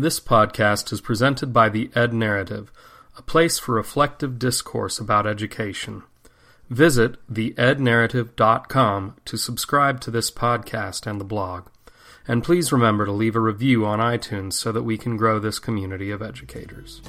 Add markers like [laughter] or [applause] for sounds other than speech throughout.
This podcast is presented by the Ed Narrative, a place for reflective discourse about education. Visit theednarrative.com to subscribe to this podcast and the blog. And please remember to leave a review on iTunes so that we can grow this community of educators.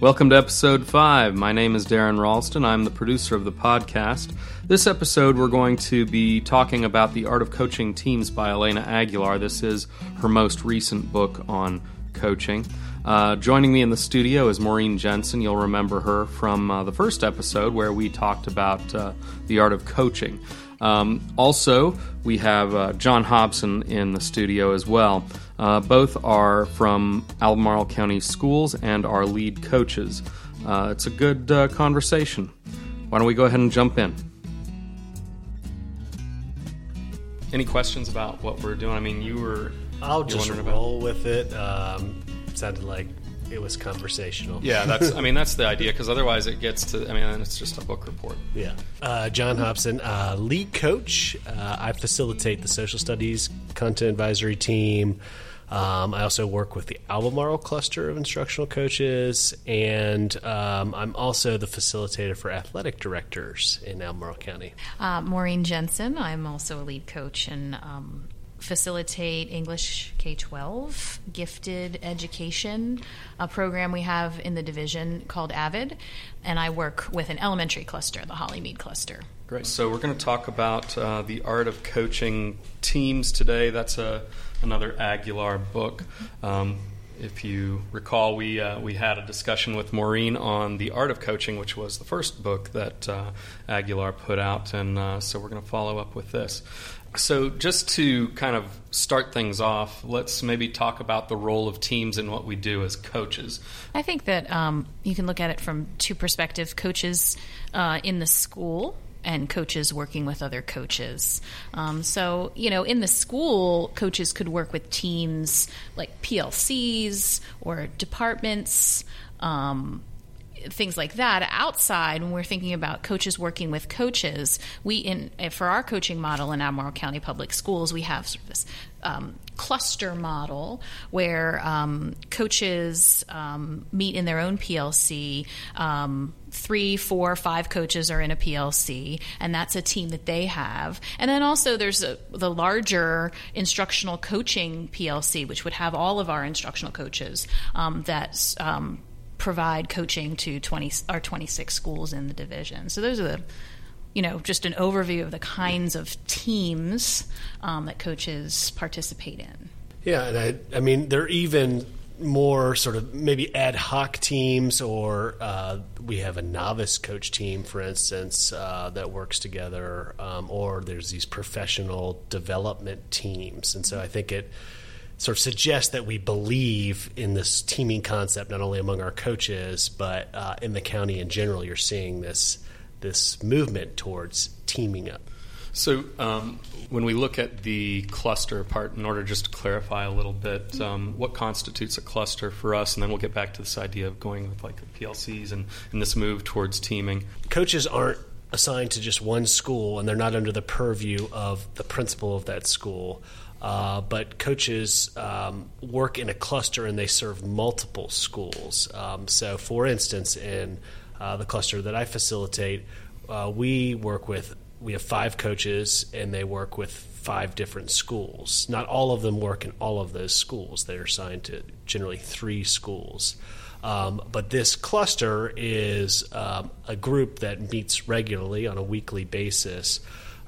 Welcome to episode 5. My name is Darren Ralston. I'm the producer of the podcast. This episode, we're going to be talking about The Art of Coaching Teams by Elena Aguilar. This is her most recent book on coaching. Uh, joining me in the studio is Maureen Jensen. You'll remember her from uh, the first episode where we talked about uh, the art of coaching. Um, also, we have uh, John Hobson in the studio as well. Uh, both are from Albemarle County Schools and are lead coaches. Uh, it's a good uh, conversation. Why don't we go ahead and jump in? Any questions about what we're doing? I mean, you were. I'll just wondering about- roll with it. Um, sounded like it was conversational. Yeah, [laughs] that's. I mean, that's the idea because otherwise it gets to. I mean, it's just a book report. Yeah. Uh, John Hobson, uh, lead coach. Uh, I facilitate the social studies content advisory team. Um, I also work with the Albemarle cluster of instructional coaches, and um, I'm also the facilitator for athletic directors in Albemarle County. Uh, Maureen Jensen. I'm also a lead coach and um, facilitate English K 12 gifted education, a program we have in the division called AVID. And I work with an elementary cluster, the Hollymead cluster. Great. So we're going to talk about uh, the art of coaching teams today. That's a another Aguilar book. Um, if you recall, we uh, we had a discussion with Maureen on the art of coaching, which was the first book that uh, Aguilar put out, and uh, so we're going to follow up with this. So, just to kind of start things off, let's maybe talk about the role of teams and what we do as coaches. I think that um, you can look at it from two perspectives coaches uh, in the school and coaches working with other coaches. Um, so, you know, in the school, coaches could work with teams like PLCs or departments. Um, things like that outside when we're thinking about coaches working with coaches we in for our coaching model in albemarle county public schools we have sort of this um, cluster model where um, coaches um, meet in their own plc um, three four five coaches are in a plc and that's a team that they have. And then also there's a, the larger instructional coaching plc which would have all of our instructional coaches um, that's um, provide coaching to 20 or 26 schools in the division. So those are the you know just an overview of the kinds of teams um, that coaches participate in. Yeah, and I, I mean, they're even more sort of maybe ad hoc teams, or uh, we have a novice coach team, for instance, uh, that works together, um, or there's these professional development teams. And so I think it sort of suggests that we believe in this teaming concept, not only among our coaches, but uh, in the county in general. You're seeing this this movement towards teaming up. So, um, when we look at the cluster part, in order just to clarify a little bit, um, what constitutes a cluster for us, and then we'll get back to this idea of going with like the PLCs and, and this move towards teaming. Coaches aren't assigned to just one school, and they're not under the purview of the principal of that school. Uh, but coaches um, work in a cluster and they serve multiple schools. Um, so, for instance, in uh, the cluster that I facilitate, uh, we work with we have five coaches and they work with five different schools. Not all of them work in all of those schools. They're assigned to generally three schools. Um, but this cluster is um, a group that meets regularly on a weekly basis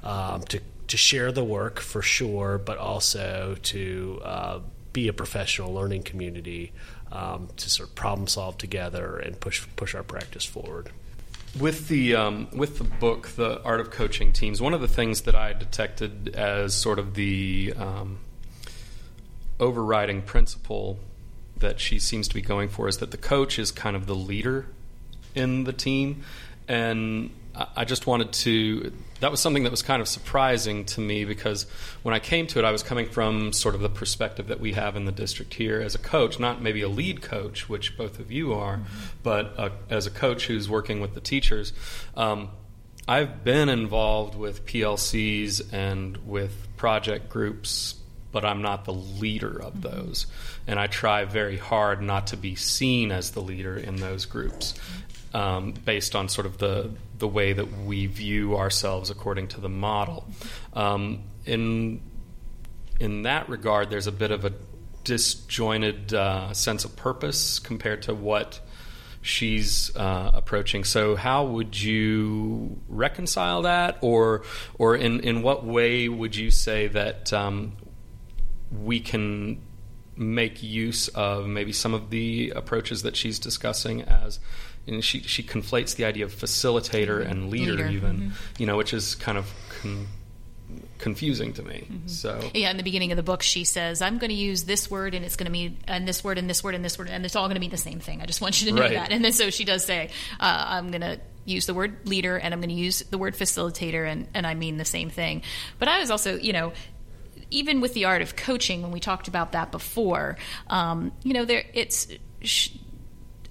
um, to to share the work for sure, but also to uh, be a professional learning community um, to sort of problem solve together and push push our practice forward. With the um, with the book, The Art of Coaching Teams, one of the things that I detected as sort of the um, overriding principle that she seems to be going for is that the coach is kind of the leader in the team, and I- just wanted to. That was something that was kind of surprising to me because when I came to it, I was coming from sort of the perspective that we have in the district here as a coach, not maybe a lead coach, which both of you are, but uh, as a coach who's working with the teachers. Um, I've been involved with PLCs and with project groups but I'm not the leader of those. And I try very hard not to be seen as the leader in those groups. Um, based on sort of the the way that we view ourselves according to the model, um, in in that regard, there's a bit of a disjointed uh, sense of purpose compared to what she's uh, approaching. So, how would you reconcile that, or or in in what way would you say that um, we can make use of maybe some of the approaches that she's discussing as and she she conflates the idea of facilitator and leader, Leader, even mhm. you know which is kind of con- confusing to me so Yeah, in the beginning of the book, she says, "I'm going to use this word, and it's going to mean and this word, and this word, and this word, and it's all going to mean the same thing. I just want you to know Right. that." And then so she does say, uh, "I'm going to use the word leader, and I'm going to use the word facilitator, and and I mean the same thing." But I was also, you know. Even with the art of coaching, when we talked about that before, um, you know, there it's sh-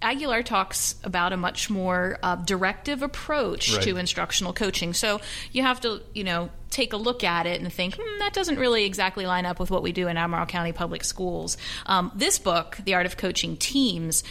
Aguilar talks about a much more uh, directive approach Right. to instructional coaching. So you have to, you know, take a look at it and think, hmm, that doesn't really exactly line up with what we do in Albemarle County Public Schools. Um, this book, The Art of Coaching Teams,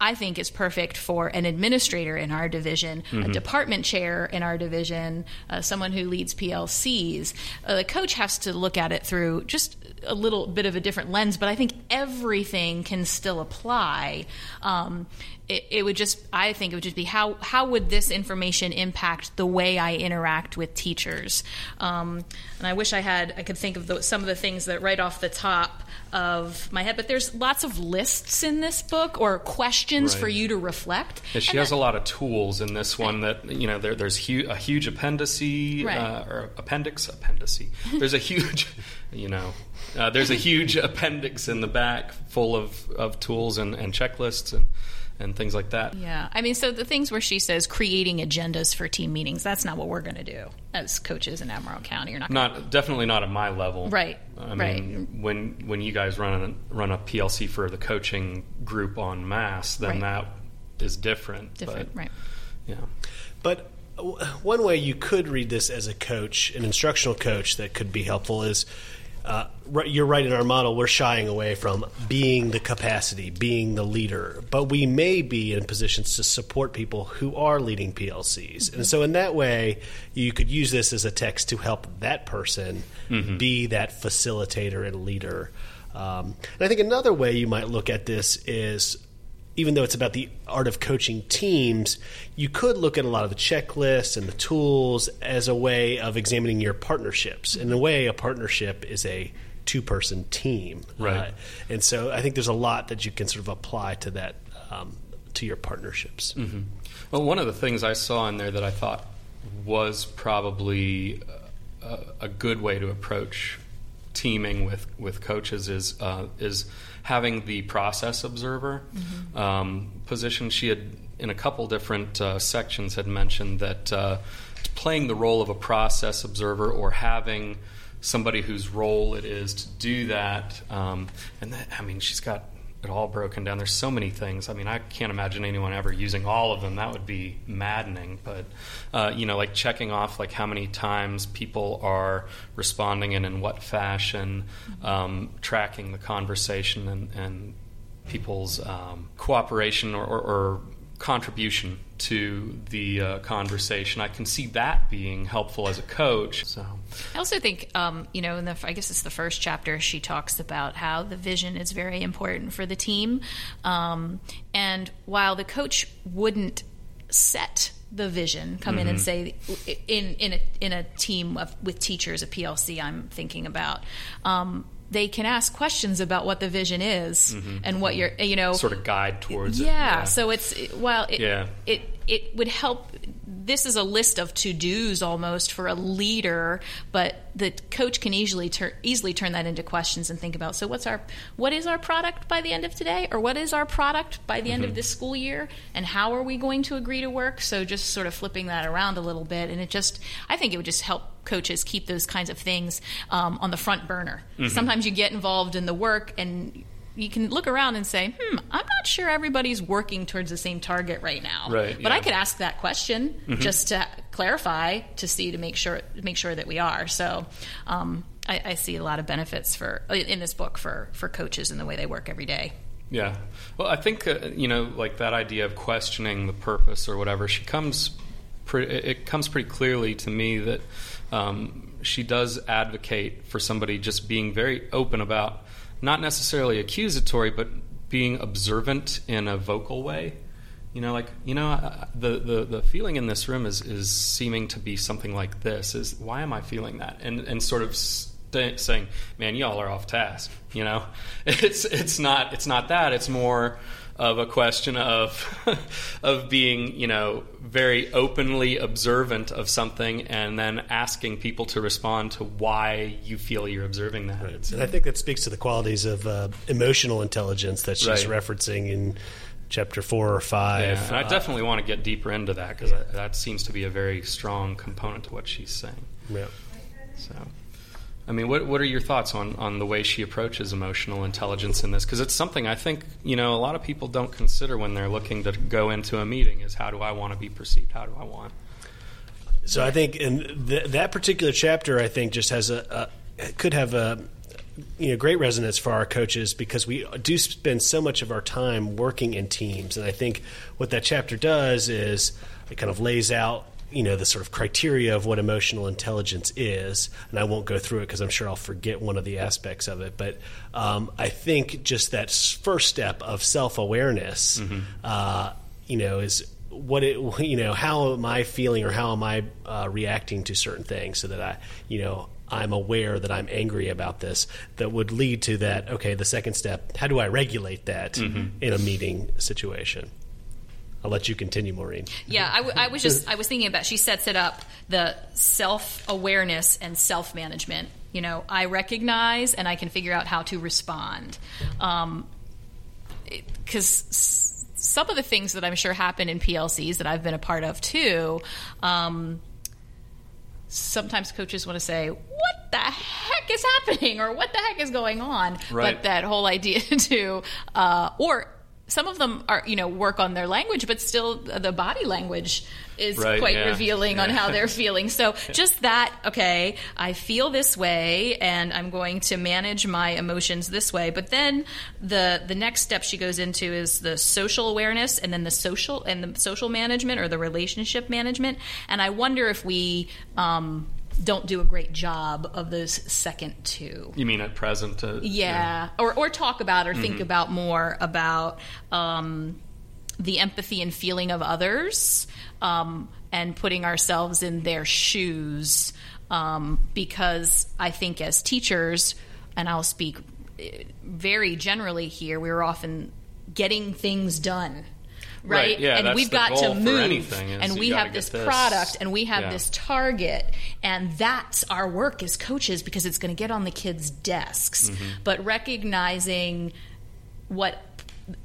I think is perfect for an administrator in our division, a department chair in our division, uh, someone who leads PLCs. Uh, the coach has to look at it through just a little bit of a different lens, but I think everything can still apply. Um, it, it would just, I think it would just be how how would this information impact the way I interact with teachers? Um, and I wish I had, I could think of the, some of the things that right off the top of my head, but there's lots of lists in this book or questions for you to reflect. Yeah, she And has that- a lot of tools in this one that you know there, there's hu- a huge appendice Right. uh, or appendix appendice. There's a huge, [laughs] you know, uh, there's a huge [laughs] appendix in the back full of, of tools and, and checklists and and things like that. Yeah, I mean, so the things where she says creating agendas for team meetings, that's not what we're going to do as coaches in Albemarle County. You're not going Not definitely not at my level. Right, I right. mean, when when you guys run a, run a PLC for the coaching group on mass, then Right. that is different. different, but, right? Yeah. But one way you could read this as a coach, an instructional coach, that could be helpful is uh, right, you're right in our model, we're shying away from being the capacity, being the leader, but we may be in positions to support people who are leading PLCs. And so, in that way, you could use this as a text to help that person be that facilitator and leader. Um, and I think another way you might look at this is even though it's about the art of coaching teams, you could look at a lot of the checklists and the tools as a way of examining your partnerships. In a way, a partnership is a two person team. Right. Uh, and so I think there's a lot that you can sort of apply to that, um, to your partnerships. Well, one of the things I saw in there that I thought was probably a, a good way to approach teaming with, with coaches is uh, is having the process observer um, position. She had in a couple different uh, sections had mentioned that uh, playing the role of a process observer or having somebody whose role it is to do that. Um, and that, I mean, she's got it all broken down. There's so many things. I mean, I can't imagine anyone ever using all of them. That would be maddening. But uh, you know, like checking off like how many times people are responding and in what fashion, um, tracking the conversation and, and people's um, cooperation or, or, or contribution to the uh, conversation. I can see that being helpful as a coach. So. I also think, um, you know, in the I guess it's the first chapter, she talks about how the vision is very important for the team, um, and while the coach wouldn't set the vision, come in and say in in a in a team of, with teachers, a PLC, I'm thinking about. Um, they can ask questions about what the vision is mm-hmm. and what you're, you know, Sort of guide towards it. yeah, so it's while it, Yeah. it it would help. This is a list of to dos almost for a leader, but the coach can easily tur- easily turn that into questions and think about. So what's our what is our product by the end of today, or what is our product by the end of this school year, and how are we going to agree to work? So just sort of flipping that around a little bit, and it just I think it would just help coaches keep those kinds of things um, on the front burner. Sometimes you get involved in the work and you can look around and say, "Hmm, I'm not sure everybody's working towards the same target right now." Right, But I could ask that question just to clarify to see to make sure make sure that we are. So, um, I, I see a lot of benefits for in this book for for coaches and the way they work every day. Yeah. Well, I think uh, you know, like that idea of questioning the purpose or whatever. She comes, pre- it comes pretty clearly to me that um, she does advocate for somebody just being very open about, not necessarily accusatory, but being observant in a vocal way. You know, like you know, uh, the, the the feeling in this room is is seeming to be something like this. Is why am I feeling that? And and sort of st- saying, "Man, y'all are off task." You know, [laughs] it's it's not it's not that. It's more of a question of [laughs] of being you know very openly observant of something and then asking people to respond to why you feel you're observing that. Right. And I think that speaks to the qualities of uh, emotional intelligence that she's right. referencing in chapter four or five. Yeah, I uh, definitely want to get deeper into that because yeah. that seems to be a very strong component to what she's saying. Yeah. So. I mean, what what are your thoughts on, on the way she approaches emotional intelligence in this? Because it's something I think you know a lot of people don't consider when they're looking to go into a meeting. Is how do I want to be perceived? How do I want? So I think in th- that particular chapter, I think just has a, a could have a you know great resonance for our coaches because we do spend so much of our time working in teams, and I think what that chapter does is it kind of lays out you know the sort of criteria of what emotional intelligence is, and I won't go through it because I'm sure I'll forget one of the aspects of it. But um, I think just that first step of self awareness, mm-hmm. uh, you know, is what it [laughs] you know how am I feeling or how am I uh, reacting to certain things so that I you know I'm aware that I'm angry about this that would lead to that okay the second step how do I regulate that mm-hmm. in a meeting situation I'll let you continue, Maureen. Yeah, I, w- I was just I was thinking about. She sets it up the self awareness and self management. You know, I recognize and I can figure out how to respond. Because um, some of the things that I'm sure happen in PLCs that I've been a part of too. Um, sometimes coaches want to say, "What the heck is happening?" or "What the heck is going on?" Right. But that whole idea [laughs] to, uh, or some of them are you know work on their language but still the body language is right, quite yeah. revealing yeah. on how they're [laughs] feeling so just that okay i feel this way and i'm going to manage my emotions this way but then the the next step she goes into is the social awareness and then the social and the social management or the relationship management and i wonder if we um, don't do a great job of those second two. You mean at present? Uh, yeah. yeah. or or talk about or mm-hmm. think about more about um, the empathy and feeling of others, um, and putting ourselves in their shoes. Um, because I think as teachers, and I'll speak eh, very generally here, we're often getting things done right? right yeah, and we've got to move, and we have this, this, product, and we have yeah. this target, and that's our work as coaches because it's going to get on the kids' desks. Mm-hmm. But recognizing what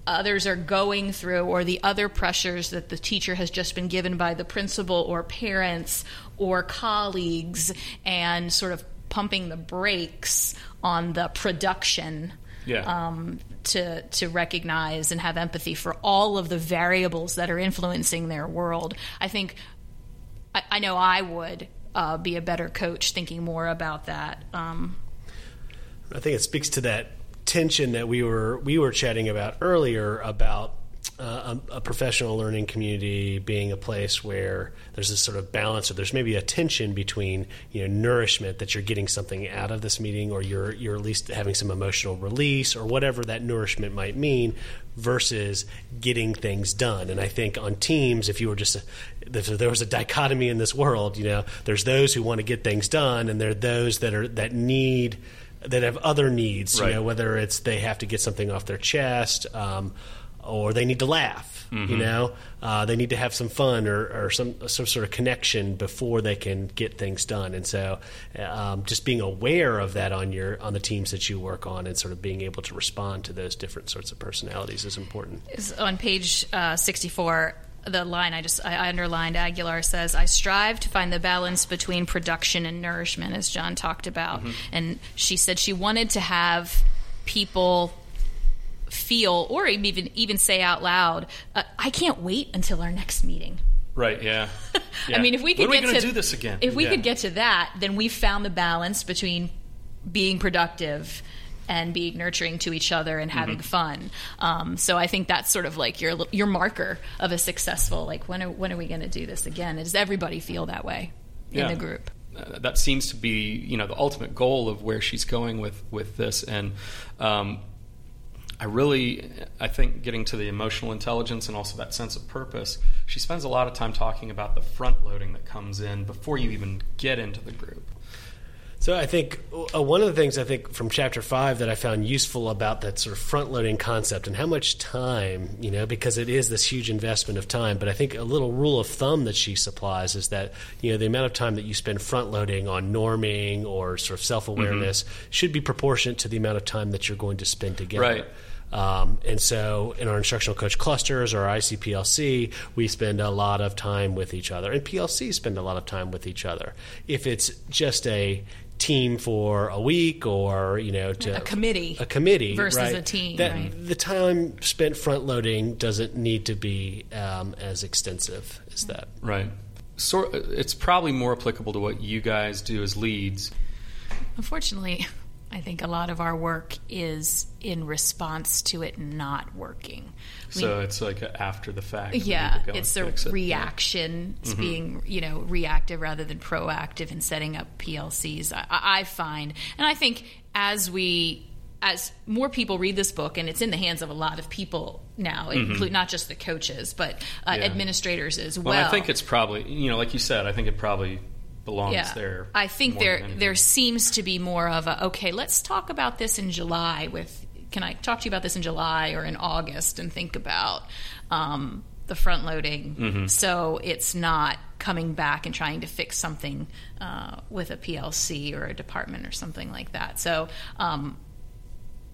others are going through or the other pressures that the teacher has just been given by the principal or parents or colleagues and sort of pumping the brakes on the production yeah. um, to to recognize and have empathy for all of the variables that are influencing their world. I think I, I know I would uh, be a better coach thinking more about that. Um, I think it speaks to that tension that we were we were chatting about earlier about uh, a, a, professional learning community being a place where there's this sort of balance, or there's maybe a tension between you know nourishment that you're getting something out of this meeting, or you're you're at least having some emotional release, or whatever that nourishment might mean, versus getting things done. And I think on teams, if you were just a, if there was a dichotomy in this world, you know, there's those who want to get things done, and there are those that are that need that have other needs, right. you know, whether it's they have to get something off their chest. Um, or they need to laugh. Mm-hmm. You know, uh, they need to have some fun or, or, some some sort of connection before they can get things done. And so, um, just being aware of that on your on the teams that you work on, and sort of being able to respond to those different sorts of personalities is important. Is on page uh, sixty four the line I just I underlined Aguilar says I strive to find the balance between production and nourishment as John talked about mm-hmm. and she said she wanted to have people feel or even even say out loud, uh, "I can't wait until our next meeting." Right. Yeah. [laughs] yeah. I mean, if we could get to do this again, if we yeah. could get to that, then we found the balance between being productive and being nurturing to each other and having Mm-hmm. fun. Um, so I think that's sort of like your your marker of a successful. Like when are, when are we going to do this again? Does everybody feel that way in Yeah. the group? Uh, that seems to be you know the ultimate goal of where she's going with with this and um, I really I think getting to the emotional intelligence and also that sense of purpose she spends a lot of time talking about the front loading that comes in before you even get into the group So I think uh, one of the things I think from chapter five that I found useful about that sort of front loading concept and how much time, you know, because it is this huge investment of time. But I think a little rule of thumb that she supplies is that, you know, the amount of time that you spend front loading on norming or sort of self awareness should be proportionate to the amount of time that you're going to spend together. Right. Um, and so in our instructional coach clusters or our ICPLC, we spend a lot of time with each other. And PLC spend a lot of time with each other. If it's just a team for a week or, you know, to A committee a committee versus right, a team, that right. the time spent front loading doesn't need to be um, as extensive as that. right so it's probably more applicable to what you guys do as leads Unfortunately, I think a lot of our work is in response to it not working. So it's like a after the fact yeah, it's a fix it. reaction. It's being you know reactive rather than proactive in setting up PLCs. I, I find, and I think as we as more people read this book, and it's in the hands of a lot of people now, include not just the coaches, but uh, Yeah. administrators as well. well I think it's probably you know like you said I think it probably belongs yeah. there I think there there seems to be more of a okay. Let's talk about this in July. With can I talk to you about this in July or in August and think about um, the front loading Mm-hmm. so it's not coming back and trying to fix something uh, with a PLC or a department or something like that. So. Um,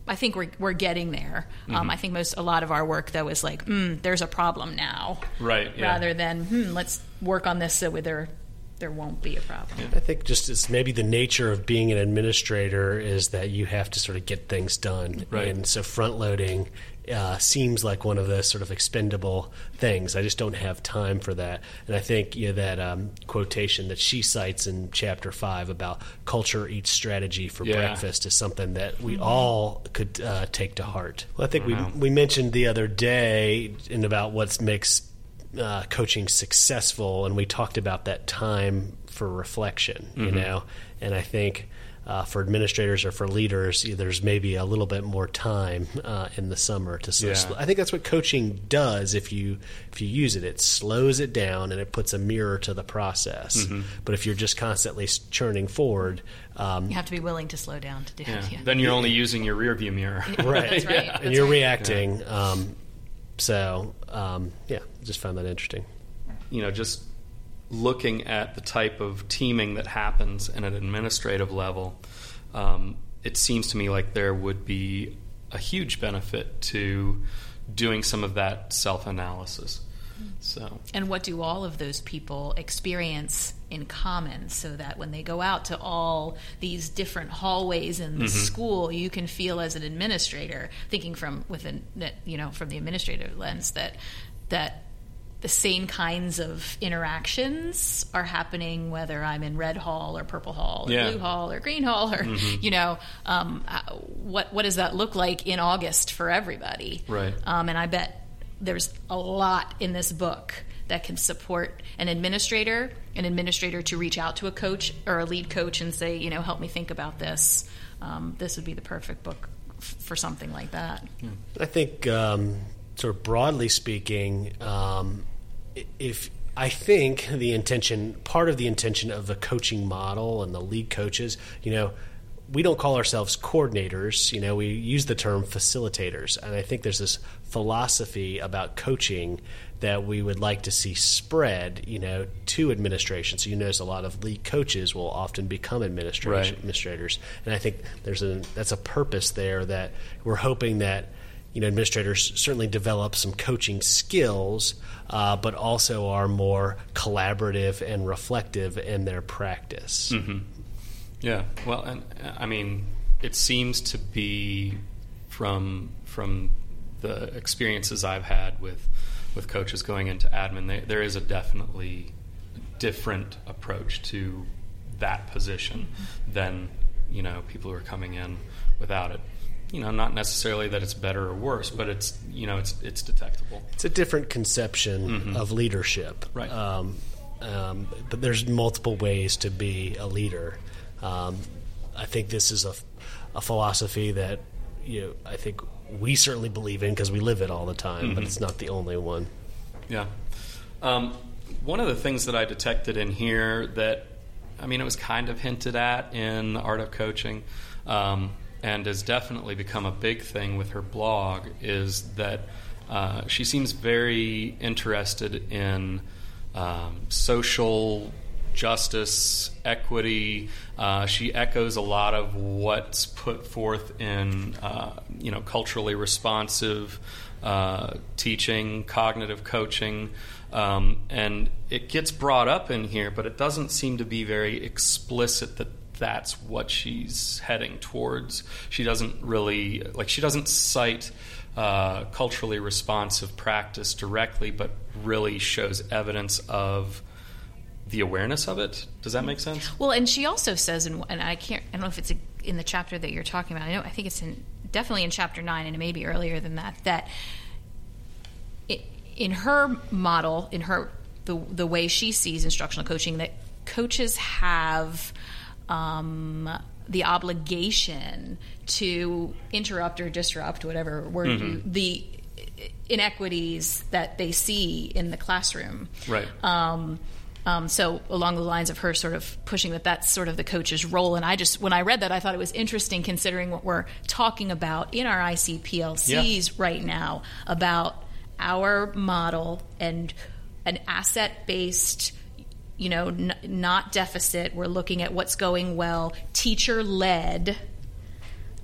I think we're we're getting there. Mm-hmm. Um, I think most a lot of our work though is like, mm, there's a problem now, Right, yeah. Rather than hmm, let's work on this so there there won't be a problem. I think just it's maybe the nature of being an administrator is that you have to sort of get things done, Right. and so front loading uh, seems like one of the sort of expendable things. I just don't have time for that, and I think you know, that um, quotation that she cites in chapter five about culture eats strategy for Yeah. breakfast is something that we all could uh, take to heart. Well, I think we Wow. we mentioned the other day in about what makes uh, coaching successful, and we talked about that time for reflection, you know. And I think uh, for administrators or for leaders, there's maybe a little bit more time uh, in the summer to. Sort of Yeah. sl- I think that's what coaching does if you if you use it. It slows it down and it puts a mirror to the process. But if you're just constantly churning forward, um, You have to be willing to slow down to do yeah. it. Yeah. then you're only using your rear view mirror [laughs] right, That's right. and That's you're right. reacting. Um, so um, yeah, just found that interesting. you know, just looking at the type of teaming that happens at an administrative level, um, it seems to me like there would be a huge benefit to doing some of that self analysis. So, And what do all of those people experience in common so that when they go out to all these different hallways in the Mm-hmm. school, you can feel as an administrator, thinking from within that, you know, from the administrative lens that that the same kinds of interactions are happening whether I'm in red hall or purple hall or Yeah. Mm-hmm. blue hall or green hall or [laughs] you know um, uh, what what does that look like in August for everybody Right. um, and I bet there's a lot in this book that can support an administrator, an administrator to reach out to a coach or a lead coach and say, you know, help me think about this. Um, this would be the perfect book f- for something like that. I think, um, sort of broadly speaking, um, i- if I think the intention, part of the intention of the coaching model and the lead coaches, you know, we don't call ourselves coordinators. You know, we use the term facilitators, and I think there's this philosophy about coaching that we would like to see spread, you know, to administration. So you notice a lot of lead coaches will often become administration, Right. administrators, and I think there's a that's a purpose there that we're hoping that you know administrators certainly develop some coaching skills, uh, but also are more collaborative and reflective in their practice. yeah, well, and I mean, it seems to be from from the experiences I've had with with coaches going into admin, they, there is a definitely different approach to that position than you know people who are coming in without it. You know, not necessarily that it's better or worse, but it's you know it's it's detectable. It's a different conception of leadership, Right. Um, um, but there's multiple ways to be a leader. Um, I think this is a, a philosophy that you know I think we certainly believe in because we live it all the time, but it's not the only one. Yeah. Um, one of the things that I detected in here that, I mean, it was kind of hinted at in the Art of Coaching um, and has definitely become a big thing with her blog is that uh, she seems very interested in um, social justice, equity. Uh, she echoes a lot of what's put forth in, uh, you know, culturally responsive uh, teaching, cognitive coaching, um, and it gets brought up in here, but it doesn't seem to be very explicit that that's what she's heading towards. She doesn't really like. She doesn't cite. Uh, culturally responsive practice directly, but really shows evidence of the awareness of it. Does that make sense? Well, and she also says, in, and I can't, I don't know if it's in the chapter that you're talking about. I know, I think it's in definitely in chapter nine, and it may be earlier than that. That in her model, in her the the way she sees instructional coaching, that coaches have. Um, the obligation to interrupt or disrupt, whatever word you, the inequities that they see in the classroom. Right. Um, um, so along the lines of her sort of pushing that that's sort of the coach's role, and I just when I read that I thought it was interesting considering what we're talking about in our ICPLCs right now about our model and an asset based you know n- not deficit we're looking at what's going well teacher led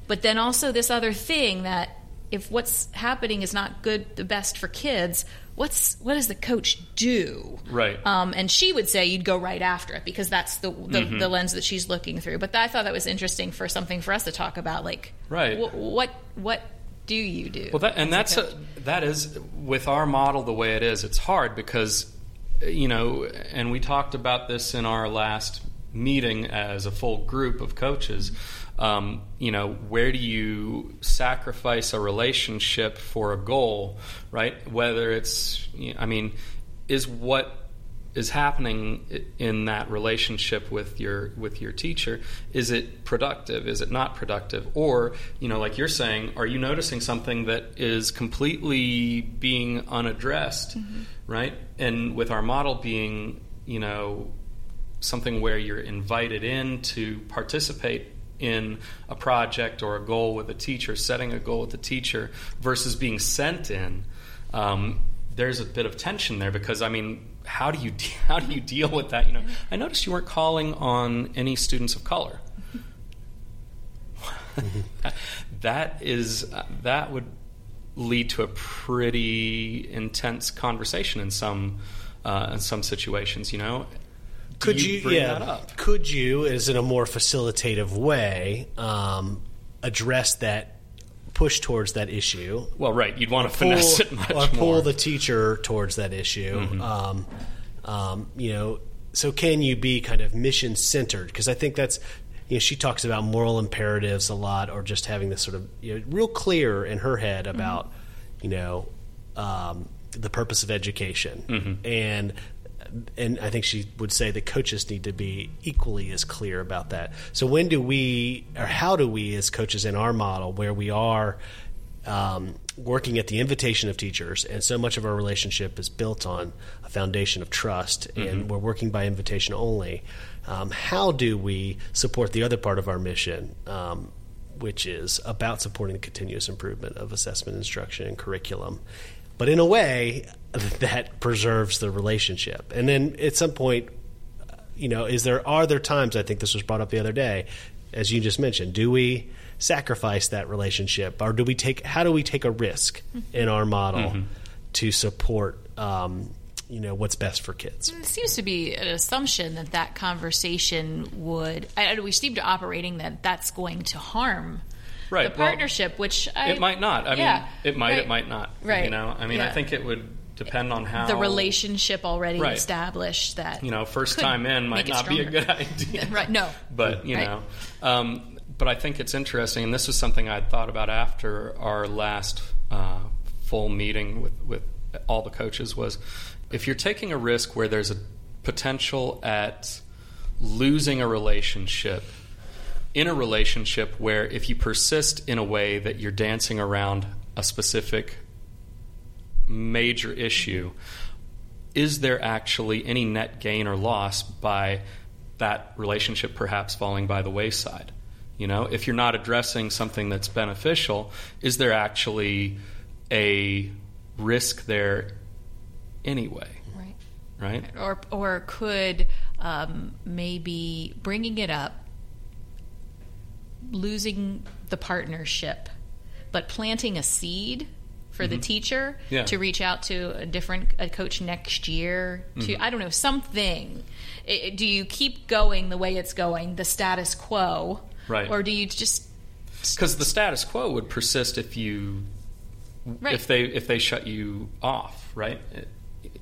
but then also this other thing that if what's happening is not good the best for kids what's what does the coach do Right. um, and she would say you'd go right after it because that's the the, Mm-hmm. the lens that she's looking through but i thought that was interesting for something for us to talk about like Right. wh- what what do you do Well, that, and that's a, that is with our model the way it is. It's hard because you know, and we talked about this in our last meeting as a full group of coaches. Um, you know, where do you sacrifice a relationship for a goal, right? Whether it's, I mean, is what is happening in that relationship with your with your teacher is it productive? Is it not productive? Or you know like you're saying are you noticing something that is completely being unaddressed right? And with our model being you know something where you're invited in to participate in a project or a goal with a teacher setting a goal with a teacher versus being sent in um, there's a bit of tension there because I mean, how do you de- [laughs] how do you deal with that? You know, I noticed you weren't calling on any students of color. [laughs] that is uh, that would lead to a pretty intense conversation in some uh, in some situations. You know, Do Could you, bring yeah? that up? Could you, as in a more facilitative way, um, address that push towards that issue? Well, right, you'd want to finesse it much or more. pull the teacher towards that issue. Mm-hmm. Um, um, you know, so can you be kind of mission centered? Because I think that's you know she talks about moral imperatives a lot, or just having this sort of you know, real clear in her head Mm-hmm. about you know um, the purpose of education Mm-hmm. and. And I think she would say that coaches need to be equally as clear about that. So, when do we, or how do we, as coaches in our model, where we are um, working at the invitation of teachers, and so much of our relationship is built on a foundation of trust, and we're working by invitation only. Um, how do we support the other part of our mission, um, which is about supporting the continuous improvement of assessment, instruction, and curriculum, but in a way [laughs] that preserves the relationship? And then at some point, you know, is there are there times I think this was brought up the other day, as you just mentioned, do we sacrifice that relationship, or do we take how do we take a risk in our model to support, um, you know, what's best for kids? It seems to be an assumption that that conversation would. I, we seem to operating that that's going to harm Right, the well, partnership, which I, it might not. I yeah, mean, it might. right, It might not. Right. You know. I mean, I think it would depend on how the relationship already Right. established that you know first time in might not be a good [laughs] idea [laughs] right? No, but you Right. know um, but I think it's interesting, and this was something I'd thought about after our last uh, full meeting with, with all the coaches was if you're taking a risk where there's a potential at losing a relationship in a relationship where if you persist in a way that you're dancing around a specific major issue, is there actually any net gain or loss by that relationship perhaps falling by the wayside? You know, if you're not addressing something that's beneficial, is there actually a risk there anyway? Right. Right? Or, or could um, maybe bringing it up, losing the partnership, but planting a seed for the teacher Mm-hmm. Yeah. to reach out to a different a coach next year to Mm-hmm. I don't know something. I- do you keep going the way it's going, the status quo, Right. Or do you just Because the status quo would persist if you right? if they if they shut you off, right?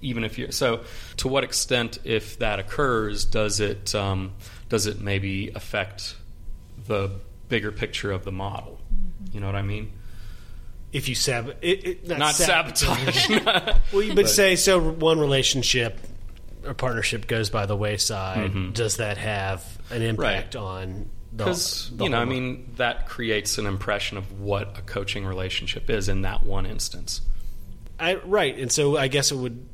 Even if you so, to what extent, if that occurs, does it um, does it maybe affect the bigger picture of the model? You know what I mean? If you sab, it, it, not, Not sab- sabotage. [laughs] Well, you- but, say so one relationship or partnership goes by the wayside. Mm-hmm. Does that have an impact on the? Because the you know, I mean, that creates an impression of what a coaching relationship is in that one instance. I, right, and so I guess it would.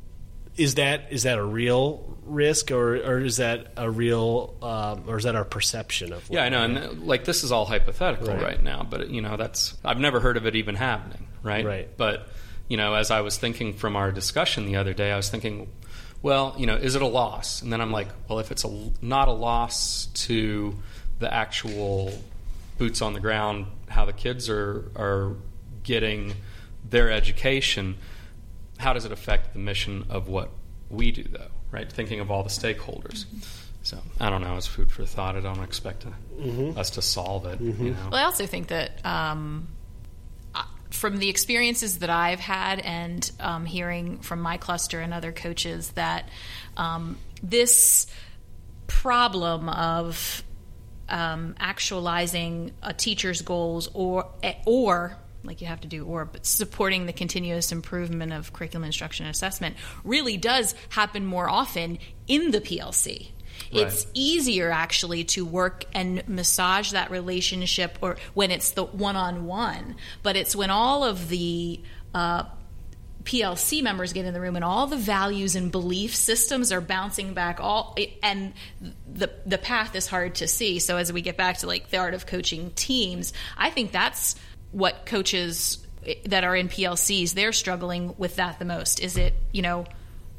Is that is that a real risk, or or is that a real, um, or is that our perception of? what- Yeah, I know, and uh, like this is all hypothetical Right. right. now, but you know, that's I've never heard of it even happening, right? Right. But you know, as I was thinking from our discussion the other day, I was thinking, well, you know, is it a loss? And then I'm like, well, if it's a not a loss to the actual boots on the ground, how the kids are are getting their education, how does it affect the mission of what we do, though? Right? Thinking of all the stakeholders. So I don't know. It's food for thought. I don't expect to, us to solve it. You know? Well, I also think that um, uh, from the experiences that I've had and um, hearing from my cluster and other coaches that um, this problem of um, actualizing a teacher's goals or or like you have to do or but supporting the continuous improvement of curriculum instruction and assessment really does happen more often in the PLC. It's easier actually to work and massage that relationship or when it's the one-on-one but it's when all of the uh, PLC members get in the room and all the values and belief systems are bouncing back all and the the path is hard to see so as we get back to like the art of coaching teams I think that's what coaches that are in PLCs they're struggling with that the most. Is it you know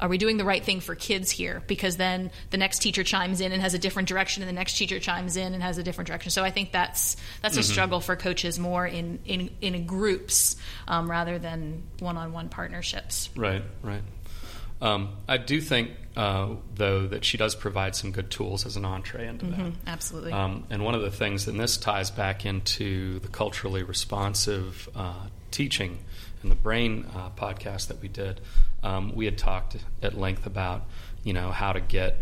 are we doing the right thing for kids here? Because then the next teacher chimes in and has a different direction and the next teacher chimes in and has a different direction. So i think that's that's a struggle for coaches more in in, in groups um, rather than one-on-one partnerships. Right, right. Um, I do think, uh, though, that she does provide some good tools as an entree into that. absolutely Um, and one of the things, and this ties back into the culturally responsive uh, teaching and the brain uh, podcast that we did. Um, we had talked at length about, you know, how to get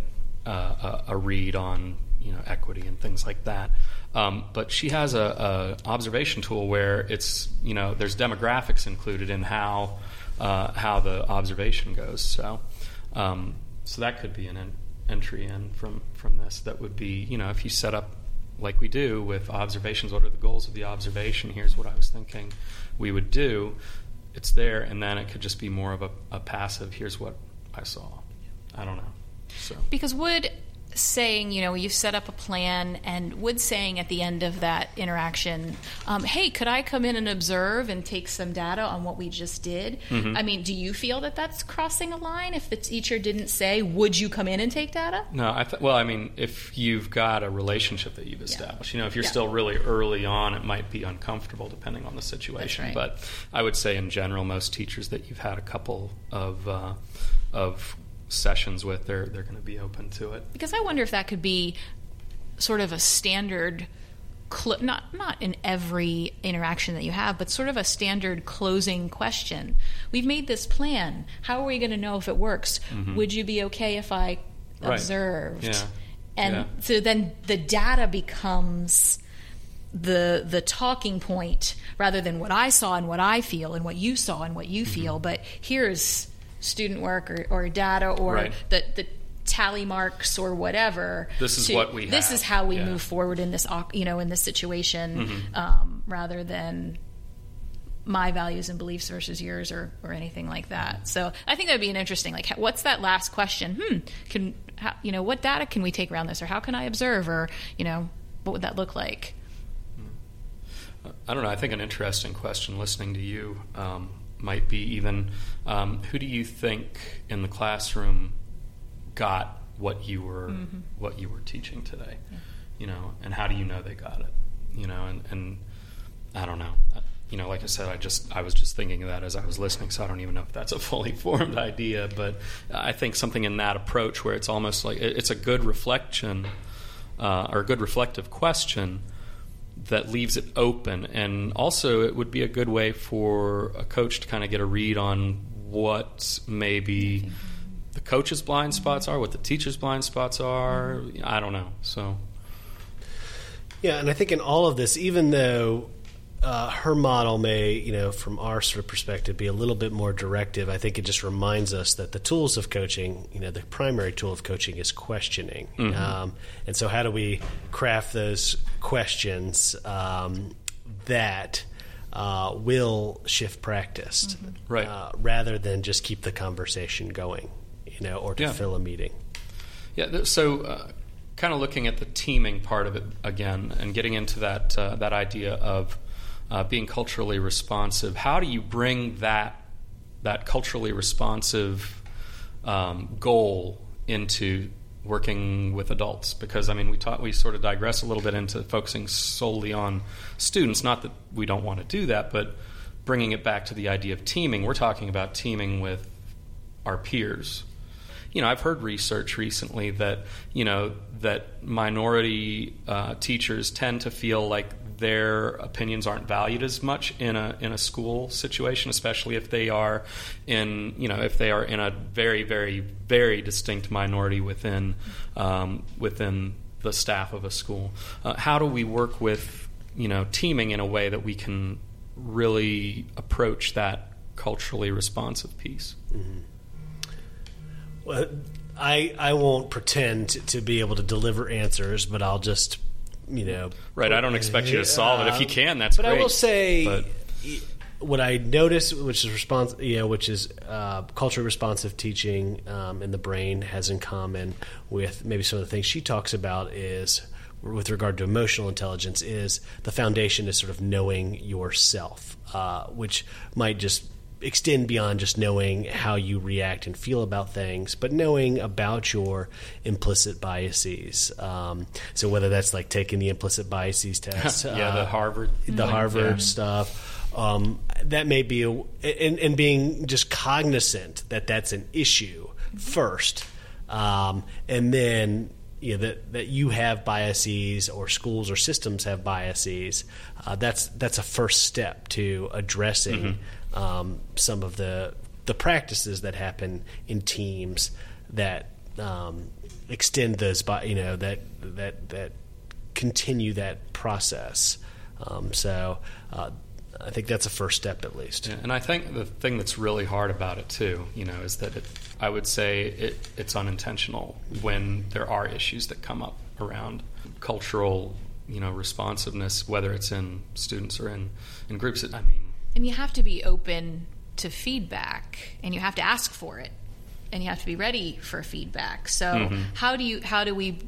uh, a, a read on, you know, equity and things like that. Um, but she has a, a observation tool where it's, you know, there's demographics included in how uh, how the observation goes. So, um, so that could be an en- entry in from from this. That would be, you know, if you set up like we do with observations, what are the goals of the observation? Here's what I was thinking we would do. It's there, and then it could just be more of a, a passive. Here's what I saw. I don't know. So because would saying you know you've set up a plan and would saying at the end of that interaction um, hey could i come in and observe and take some data on what we just did Mm-hmm. i mean do you feel that that's crossing a line if the teacher didn't say would you come in and take data No, I th- well, I mean, if you've got a relationship that you've established, you know, if you're Yeah. still really early on, it might be uncomfortable depending on the situation. right. But I would say, in general, most teachers that you've had a couple of uh, of sessions with, they're they're going to be open to it. because I wonder if that could be sort of a standard, cl- not not in every interaction that you have, but sort of a standard closing question. We've made this plan. How are we going to know if it works? Would you be okay if I Mm-hmm. Right. observed? Yeah. And Yeah. so then the data becomes the the talking point rather than what I saw and what I feel and what you saw and what you Mm-hmm. feel. But here's student work or, or data or Right. the the tally marks or whatever. This is what we This have. is how we Yeah. move forward in this you know in this situation Mm-hmm. um, rather than my values and beliefs versus yours or, or anything like that. So I think that would be an interesting, like, what's that last question? Hmm, can, how, you know, what data can we take around this or how can I observe or, you know, what would that look like? I don't know. I think an interesting question listening to you um, might be even um, who do you think in the classroom got what you were Mm-hmm. what you were teaching today? You know, and how do you know they got it? You know, and, and I don't know. Uh, You know, like I said, I just I was just thinking of that as I was listening, so I don't even know if that's a [laughs] fully formed idea. But I think something in that approach where it's almost like it's a good reflection uh, or a good reflective question that leaves it open. And also, it would be a good way for a coach to kind of get a read on what maybe the coach's blind spots are, what the teacher's blind spots are. I don't know. So, Yeah, and I think in all of this, even though uh, her model may, you know, from our sort of perspective, be a little bit more directive, I think it just reminds us that the tools of coaching, you know, the primary tool of coaching is questioning. Um, and so, how do we craft those questions um, that uh, will shift practice, Right. uh, rather than just keep the conversation going, you know, or to Yeah. fill a meeting? yeah, so uh, kind of looking at the teaming part of it again and getting into that, uh, that idea of uh, being culturally responsive. How do you bring that, that culturally responsive um, goal into working with adults because I mean we taught we sort of digress a little bit into focusing solely on students not that we don't want to do that but bringing it back to the idea of teaming we're talking about teaming with our peers you know I've heard research recently that you know that minority uh, teachers tend to feel like their opinions aren't valued as much in a in a school situation, especially if they are in you know if they are in a very very very distinct minority within um, within the staff of a school. Uh, how do we work with you know teaming in a way that we can really approach that culturally responsive piece? Well, I I won't pretend to be able to deliver answers, but I'll just you know. Right, I don't expect you to solve it. If you can, that's great. but great. I will say. But- what I notice, which is response, you know, which is uh, culturally responsive teaching um, in the brain, has in common with maybe some of the things she talks about is with regard to emotional intelligence is the foundation is sort of knowing yourself, uh, which might just extend beyond just knowing how you react and feel about things, but knowing about your implicit biases. Um, so whether that's like taking the implicit biases [laughs] test, yeah, the uh, Harvard, the thing, Harvard yeah. stuff. Um, that may be, a, and, and being just cognizant that that's an issue first, um, and then you know, that that you have biases or schools or systems have biases. Uh, that's that's a first step to addressing um, some of the the practices that happen in teams that um, extend those, bi- you know, that that that continue that process. Um, so uh, I think that's a first step at least. Yeah, and I think the thing that's really hard about it too, you know, is that it, I would say it, it's unintentional when there are issues that come up around cultural, you know, responsiveness, whether it's in students or in, in groups. I mean, And you have to be open to feedback and you have to ask for it and you have to be ready for feedback. So how do you how do we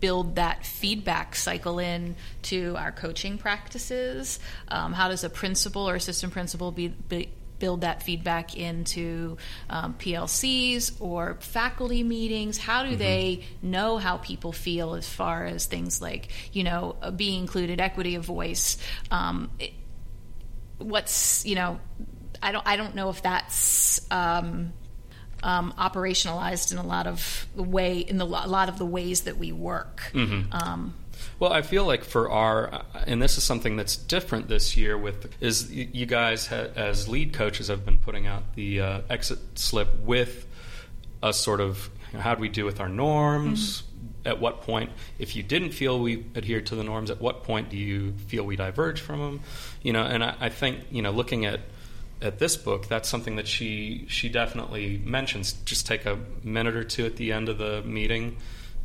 build that feedback cycle in to our coaching practices? Um, how does a principal or assistant principal be, be build that feedback into um, PLCs or faculty meetings? How do they know how people feel as far as things like, you know, uh, being included, equity of voice? Um, it- what's you know i don't i don't know if that's um, um, operationalized in a lot of the way in the a lot of the ways that we work um, Well, I feel like for our, and this is something that's different this year with, is you guys ha, as lead coaches have been putting out the uh, exit slip with a sort of, you know, how do we do with our norms? at what point, if you didn't feel we adhered to the norms, at what point do you feel we diverge from them? You know, and I, I think you know, looking at at this book, that's something that she she definitely mentions. Just take a minute or two at the end of the meeting.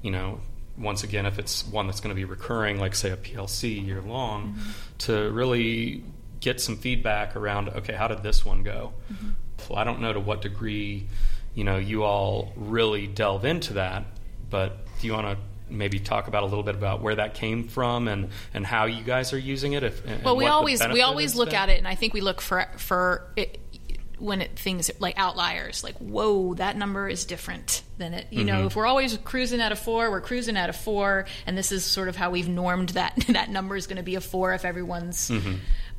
You know, once again, if it's one that's going to be recurring, like say a PLC year long, mm-hmm. to really get some feedback around. Okay, how did this one go? Mm-hmm. Well, I don't know to what degree you know you all really delve into that, but do you want to maybe talk about a little bit about where that came from and, and how you guys are using it. If, well, we always we always look been. at it, and I think we look for for it, when it things like outliers, like whoa, that number is different than it. You mm-hmm. know, if we're always cruising at a four, we're cruising at a four, and this is sort of how we've normed that [laughs] that number is going to be a four if everyone's. Mm-hmm.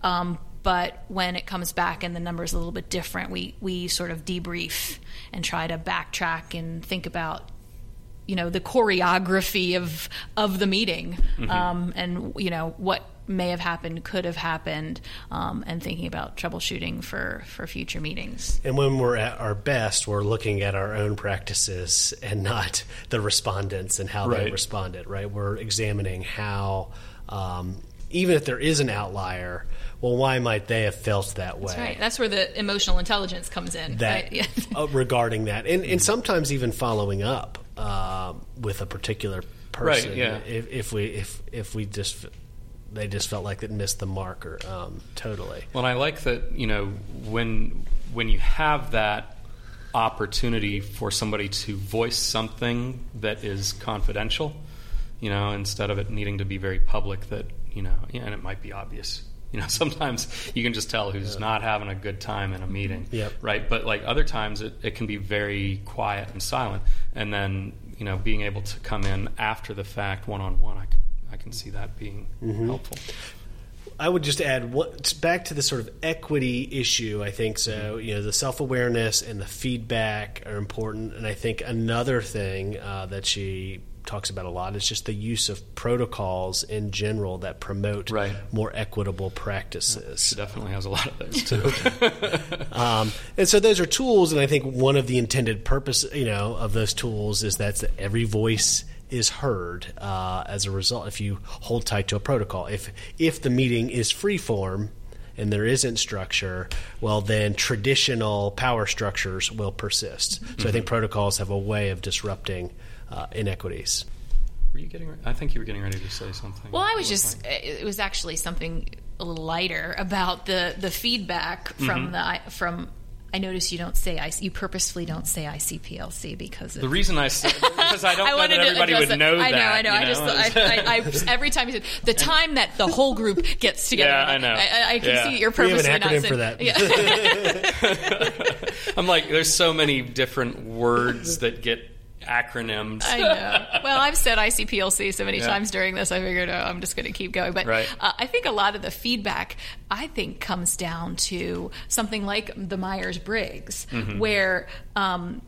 Um, but when it comes back and the number is a little bit different, we we sort of debrief and try to backtrack and think about you know the choreography of of the meeting mm-hmm. um, and you know what may have happened could have happened um, and thinking about troubleshooting for for future meetings and when we're at our best we're looking at our own practices and not the respondents and how right. they responded right we're examining how um, even if there is an outlier well, why might they have felt that way? That's right. That's where the emotional intelligence comes in. That right? [laughs] uh, regarding that, and, and sometimes even following up uh, with a particular person. Right. Yeah. If, if, we if if we just they just felt like it missed the marker um, totally. Well, I like that. You know, when when you have that opportunity for somebody to voice something that is confidential, you know, instead of it needing to be very public, that you know, yeah, and it might be obvious you know, [laughs] sometimes you can just tell who's yeah. not having a good time in a meeting, yep. right? But like other times, it, it can be very quiet and silent, and then you know, being able to come in after the fact, one on one, I can I can see that being mm-hmm. helpful. I would just add what, back to the sort of equity issue. I think so. Mm-hmm. You know, the self awareness and the feedback are important, and I think another thing uh, that she talks about a lot is just the use of protocols in general that promote right. more equitable practices. She definitely has a lot of those too. [laughs] um, and so those are tools, and I think one of the intended purpose, you know, of those tools is that every voice is heard uh, as a result. If you hold tight to a protocol, if if the meeting is free form and there isn't structure, well, then traditional power structures will persist. So mm-hmm. I think protocols have a way of disrupting uh, inequities. Were you getting? I think you were getting ready to say something. Well, I was just. It was actually something a little lighter about the the feedback from mm-hmm. the from. I notice you don't say I. You purposefully don't say ICPLC because of the reason I said [laughs] because I don't I know that everybody would know that. I know, I know. I just I, I, I, every time you said the time that the whole group gets [laughs] together. Yeah, I know. I, can yeah. see you're purposely we have an acronym for that. Yeah. [laughs] I'm like, there's so many different words that get acronyms. I know. Well, I've said ICPLC so many yeah. times during this, I figured oh, I'm just going to keep going. But right. uh, I think a lot of the feedback, I think, comes down to something like the Myers Briggs, mm-hmm. where um,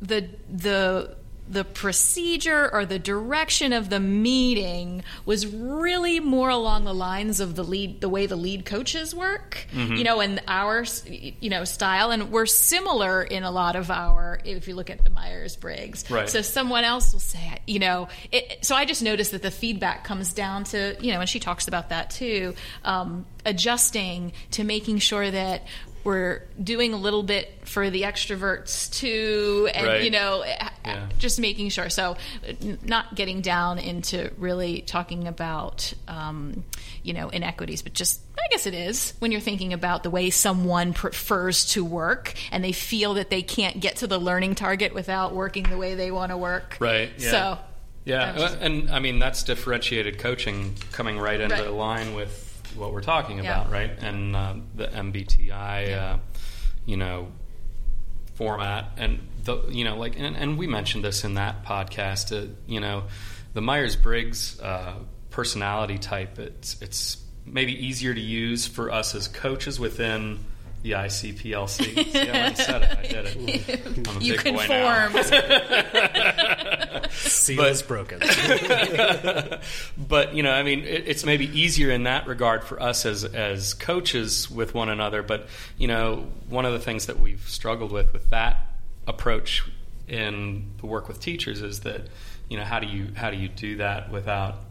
the the the procedure or the direction of the meeting was really more along the lines of the lead the way the lead coaches work mm-hmm. you know and our you know style and we're similar in a lot of our if you look at the myers-briggs right. so someone else will say you know it, so i just noticed that the feedback comes down to you know and she talks about that too um, adjusting to making sure that we're doing a little bit for the extroverts too and right. you know yeah. just making sure so not getting down into really talking about um, you know inequities but just i guess it is when you're thinking about the way someone prefers to work and they feel that they can't get to the learning target without working the way they want to work right yeah. so yeah and i mean that's differentiated coaching coming right into right. line with what we're talking about, right? And uh, the MBTI, uh, you know, format, and the you know, like, and, and we mentioned this in that podcast. Uh, you know, the Myers Briggs uh, personality type. It's it's maybe easier to use for us as coaches within the ICPLC. See, [laughs] I said it. I did it. [laughs] I'm a you big conformed. boy now. [laughs] Seal is broken. [laughs] but you know, I mean, it, it's maybe easier in that regard for us as as coaches with one another. But you know, one of the things that we've struggled with with that approach in the work with teachers is that you know, how do you how do you do that without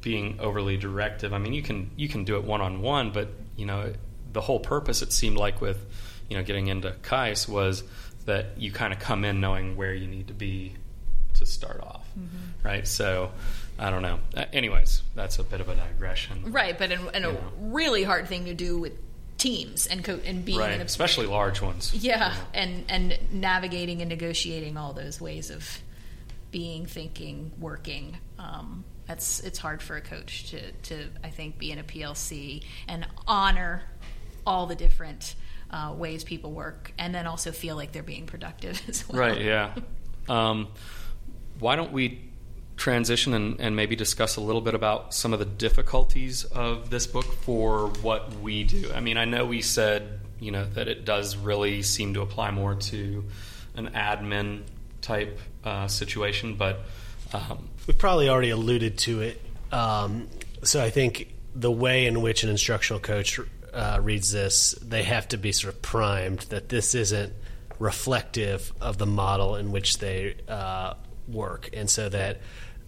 being overly directive? I mean, you can you can do it one on one, but you know, the whole purpose it seemed like with you know getting into Kais was that you kind of come in knowing where you need to be to start off, mm-hmm. right? So I don't know. Uh, anyways, that's a bit of a digression, right? But in, in a know. really hard thing to do with teams and co- and being right, a, especially large ones. Yeah, and and navigating and negotiating all those ways of being, thinking, working. Um, that's it's hard for a coach to to I think be in a PLC and honor all the different uh, ways people work, and then also feel like they're being productive [laughs] as well. Right. Yeah. Um, why don't we transition and, and, maybe discuss a little bit about some of the difficulties of this book for what we do? I mean, I know we said you know that it does really seem to apply more to an admin type uh, situation, but um, we've probably already alluded to it. Um, so I think the way in which an instructional coach uh, reads this, they have to be sort of primed that this isn't reflective of the model in which they uh, work, and so that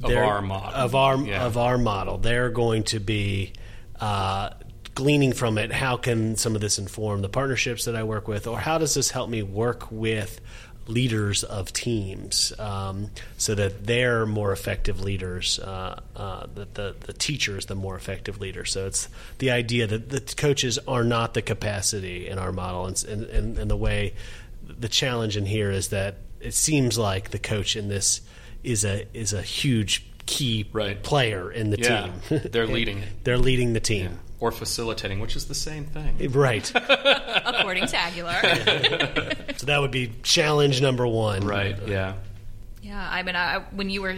of our model of our yeah. of our model, they're going to be. Uh, gleaning from it, how can some of this inform the partnerships that I work with, or how does this help me work with leaders of teams um, so that they're more effective leaders, uh, uh, that the, the teacher is the more effective leader. So it's the idea that the coaches are not the capacity in our model. And, and, and the way the challenge in here is that it seems like the coach in this is a is a huge key right. player in the yeah. team. [laughs] They're leading. They're leading the team. Yeah or facilitating, which is the same thing. Eh, right. [laughs] According to Aguilar. so that would be challenge number one. Right, yeah. Yeah, I mean, I, when you were,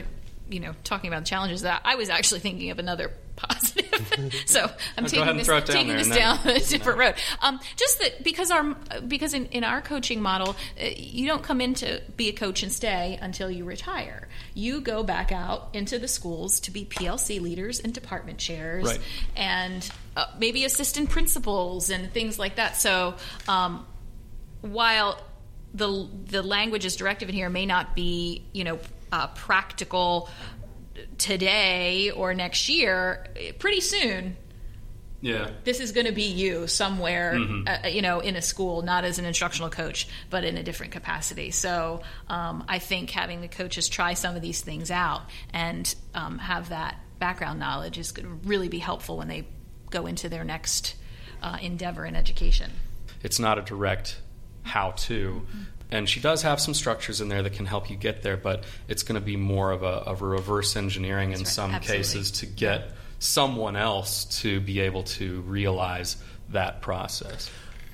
you know, talking about challenges, that I was actually thinking of another positive. [laughs] so I'm taking this, taking this down a [laughs] different road. Um, just that because our because in, in our coaching model, uh, you don't come in to be a coach and stay until you retire. You go back out into the schools to be PLC leaders and department chairs, right. and uh, maybe assistant principals and things like that. So um, while the the language is directive in here may not be you know uh, practical today or next year, pretty soon. Yeah. This is going to be you somewhere, mm-hmm. uh, you know, in a school, not as an instructional coach, but in a different capacity. So um, I think having the coaches try some of these things out and um, have that background knowledge is going to really be helpful when they go into their next uh, endeavor in education. It's not a direct how to. Mm-hmm and she does have some structures in there that can help you get there, but it's going to be more of a, of a reverse engineering That's in right. some Absolutely. cases to get someone else to be able to realize that process.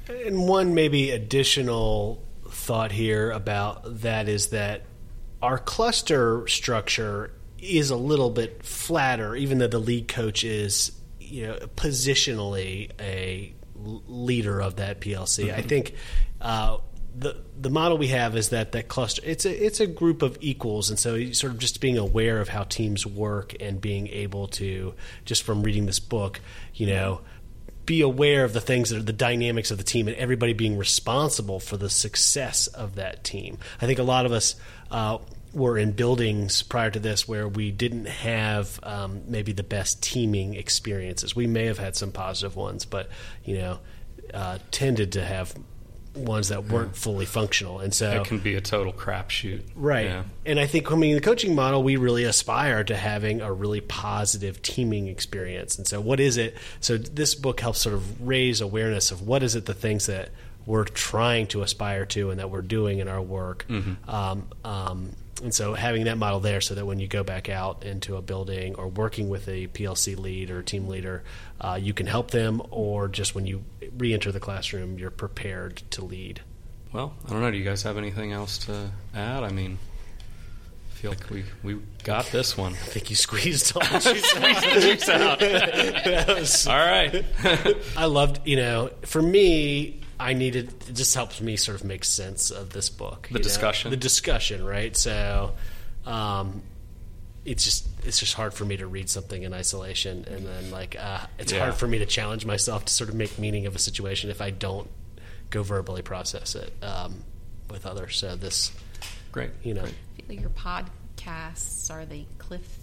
And one maybe additional thought here about that is that our cluster structure is a little bit flatter, even though the lead coach is, you know, positionally a leader of that PLC. Mm-hmm. I think uh, the the model we have is that that cluster it's a it's a group of equals. And so sort of just being aware of how teams work and being able to just from reading this book you know be aware of the things that are the dynamics of the team and everybody being responsible for the success of that team. I think a lot of us uh, were in buildings prior to this where we didn't have um, maybe the best teaming experiences. We may have had some positive ones but you know uh, tended to have ones that weren't yeah. fully functional, and so it can be a total crapshoot, right? Yeah. And I think coming in the coaching model, we really aspire to having a really positive teaming experience. And so, what is it? So this book helps sort of raise awareness of what is it the things that we're trying to aspire to and that we're doing in our work. Mm-hmm. Um, um, and so having that model there so that when you go back out into a building or working with a PLC lead or team leader, uh, you can help them, or just when you re enter the classroom, you're prepared to lead. Well, I don't know. Do you guys have anything else to add? I mean, I feel like we, we got this one. I think you squeezed all [laughs] the juice out. [laughs] was, all right. [laughs] I loved, you know, for me, I needed it just helps me sort of make sense of this book. The discussion, know? the discussion, right? So, um, it's just it's just hard for me to read something in isolation, and then like uh, it's yeah. hard for me to challenge myself to sort of make meaning of a situation if I don't go verbally process it um, with others. So this, great, you know, Great. your podcasts are the Cliff's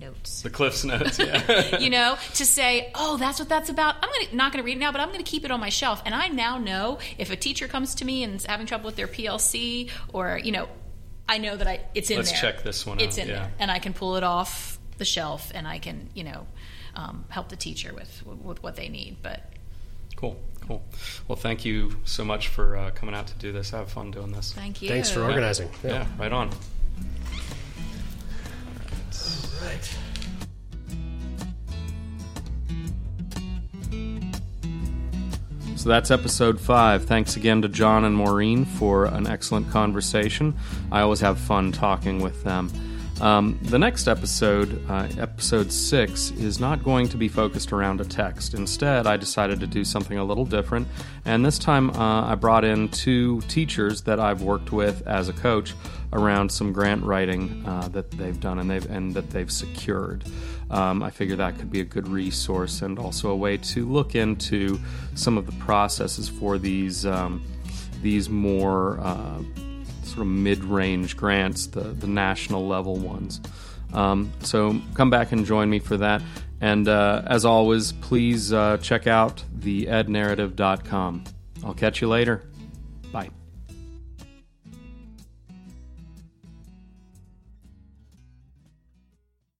notes. The Cliff's Notes, yeah. [laughs] you know, to say, "Oh, that's what that's about." I'm gonna, not going to read it now, but I'm going to keep it on my shelf. And I now know if a teacher comes to me and is having trouble with their PLC, or you know, I know that I it's in there. Let's there. check this one It's out, in yeah. there, and I can pull it off the shelf, and I can you know um, help the teacher with with what they need. But cool, cool. Well, thank you so much for uh, coming out to do this. I have fun doing this. thank you. Thanks for Yeah. organizing. Yeah, right on. So that's episode five. Thanks again to John and Maureen for an excellent conversation. I always have fun talking with them. Um, the next episode, uh, episode six, is not going to be focused around a text. Instead, I decided to do something a little different, and this time uh, I brought in two teachers that I've worked with as a coach around some grant writing uh, that they've done and they've and that they've secured. Um, I figure that could be a good resource and also a way to look into some of the processes for these um, these more uh, sort of mid-range grants, the the national level ones. Um, so come back and join me for that. And uh, as always, please uh, check out the ednarrative.com. I'll catch you later. Bye.